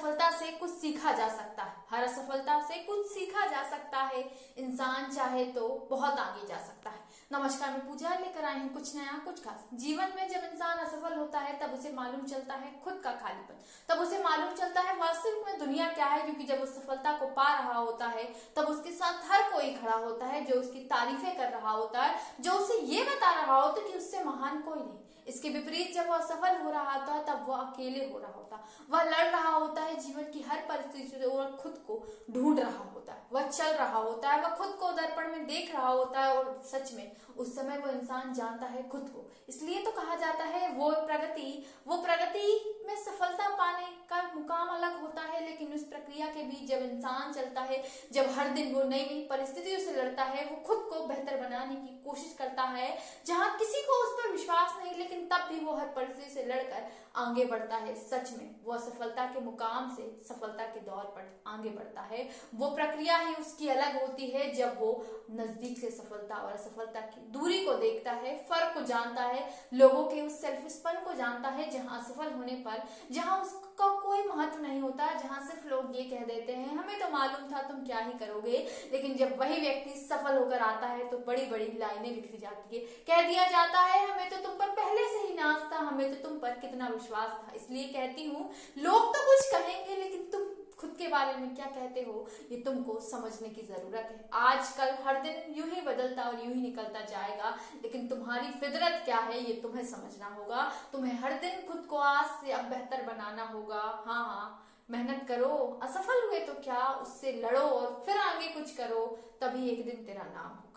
असफलता से कुछ सीखा जा सकता है। हर असफलता से कुछ सीखा जा सकता है। इंसान चाहे तो बहुत आगे जा सकता है। नमस्कार, मैं पूजा लेकर आई हूँ कुछ नया, कुछ खास। जीवन में जब इंसान असफल होता है, तब उसे मालूम चलता है खुद का खालीपन तब उसे मालूम चलता है वास्तविक में दुनिया क्या है, क्योंकि जब उस सफलता को पा रहा होता है, तब उसके साथ हर कोई खड़ा होता है जो उसकी तारीफें कर रहा होता है, जो उसे ये बता रहा होता है कि उससे महान कोई नहीं। इसके विपरीत जब वो असफल हो रहा वह अकेले हो रहा होता। वह लड़ रहा होता है जीवन की हर परिस्थिति से और खुद को ढूंढ रहा होता है। वह चल रहा होता है, वह खुद को दर्पण में देख रहा होता है और सच में उस समय वो इंसान जानता है खुद को। इसलिए तो कहा जाता है, वो प्रगति वो प्रगति में सफलता पाने का मुकाम अलग होता है, लेकिन उस प्रक्रिया के बीच जब इंसान चलता है, जब हर दिन वो नई नई परिस्थितियों से लड़ता है, वो खुद को बेहतर बनाने की कोशिश करता है, जहाँ किसी को उस पर विश्वास नहीं, लेकिन तब भी वो हर परिस्थिति से लड़कर आगे बढ़ता है। सच में, वो सफलता के मुकाम से सफलता के दौर पर आगे बढ़ता है। वो प्रक्रिया ही उसकी अलग होती है, जब वो नज़दीक से सफलता और असफलता की दूरी को देखता है, फ़र्क को जानता है, लोगों के उस सेल्फिस्पन को जानता है जहाँ असफल होने पर, जहाँ उसका कोई महत्व नहीं होता, जहाँ सिर्फ़ लोग ये कह देते हैं, हमें तो मालूम था तुम क्या ही करोगे। लेकिन जब वही व्यक्ति सफल होकर आता है तो बड़ी बड़ी लाइनें लिखी जाती है। कह दिया जाता है, हमें तो तुम पर पहले से ही नाश था, हमें तो तुम पर कितना विश्वास था। इसलिए कहती हूँ, लोग तो कुछ कहेंगे, लेकिन तुम खुद के बारे में क्या कहते हो, ये तुमको समझने की ज़रूरत है। आजकल हर दिन यूँ ही बदलता और यूँ ही निकलता जाएगा, लेकिन तुम्हारी फितरत क्या है, ये तुम्हें समझना होगा। तुम्हें हर दिन खुद को आज से अब बेहतर बनाना होगा। हाँ हाँ मेहनत करो। असफल हुए तो क्या? उससे लड़ो और फिर आगे कुछ करो, तभी एक दिन तेरा नाम हो